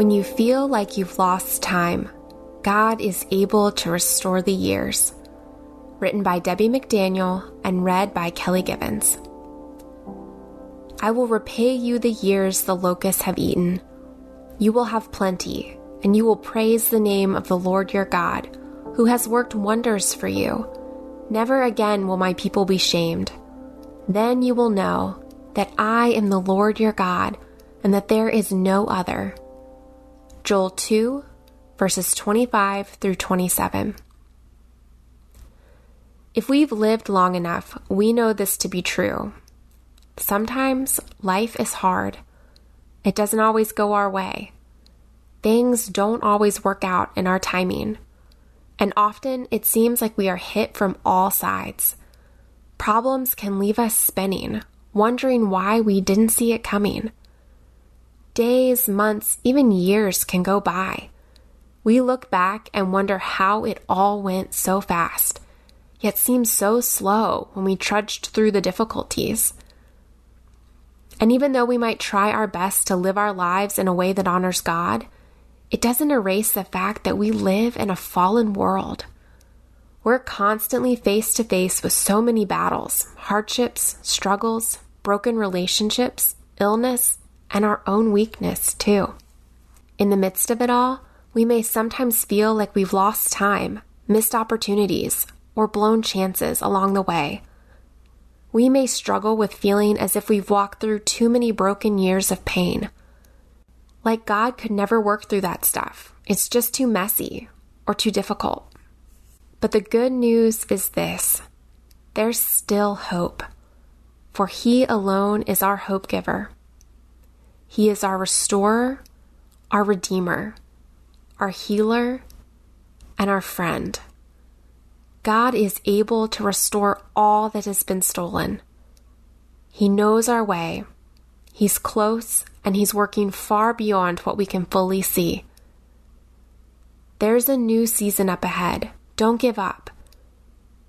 When you feel like you've lost time, God is able to restore the years. Written by Debbie McDaniel and read by Kelly Givens. I will repay you the years the locusts have eaten. You will have plenty, and you will praise the name of the Lord your God, who has worked wonders for you. Never again will my people be shamed. Then you will know that I am the Lord your God, and that there is no other. Joel 2, verses 25 through 27. If we've lived long enough, we know this to be true. Sometimes life is hard. It doesn't always go our way. Things don't always work out in our timing. And often it seems like we are hit from all sides. Problems can leave us spinning, wondering why we didn't see it coming. Days, months, even years can go by. We look back and wonder how it all went so fast, yet seems so slow when we trudged through the difficulties. And even though we might try our best to live our lives in a way that honors God, it doesn't erase the fact that we live in a fallen world. We're constantly face to face with so many battles, hardships, struggles, broken relationships, illness, and our own weakness, too. In the midst of it all, we may sometimes feel like we've lost time, missed opportunities, or blown chances along the way. We may struggle with feeling as if we've walked through too many broken years of pain. Like God could never work through that stuff. It's just too messy or too difficult. But the good news is this there's still hope, for He alone is our hope giver. He is our restorer, our redeemer, our healer, and our friend. God is able to restore all that has been stolen. He knows our way. He's close and He's working far beyond what we can fully see. There's a new season up ahead. Don't give up.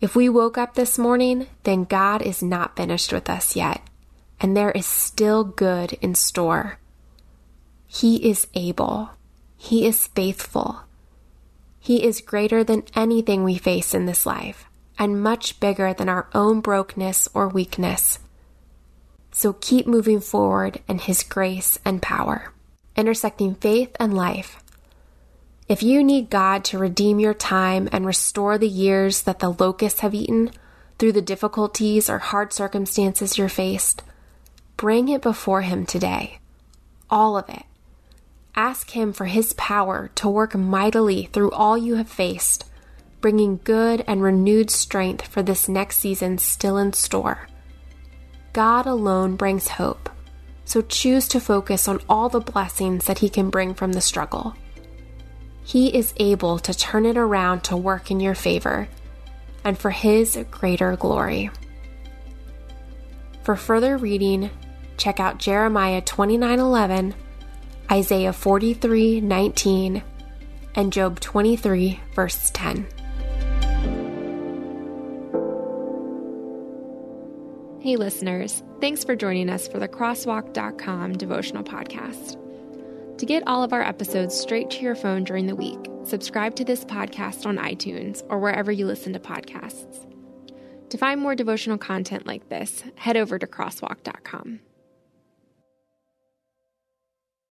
If we woke up this morning, then God is not finished with us yet and there is still good in store. He is able, He is faithful. He is greater than anything we face in this life, and much bigger than our own brokenness or weakness. So keep moving forward in His grace and power, intersecting faith and life. If you need God to redeem your time and restore the years that the locusts have eaten through the difficulties or hard circumstances you're faced, Bring it before Him today. All of it. Ask Him for His power to work mightily through all you have faced, bringing good and renewed strength for this next season still in store. God alone brings hope, so choose to focus on all the blessings that He can bring from the struggle. He is able to turn it around to work in your favor and for His greater glory. For further reading, check out Jeremiah 29:11, Isaiah 43:19, and Job 23 verse 10. Hey listeners, thanks for joining us for the crosswalk.com devotional podcast. To get all of our episodes straight to your phone during the week, subscribe to this podcast on iTunes or wherever you listen to podcasts. To find more devotional content like this, head over to crosswalk.com.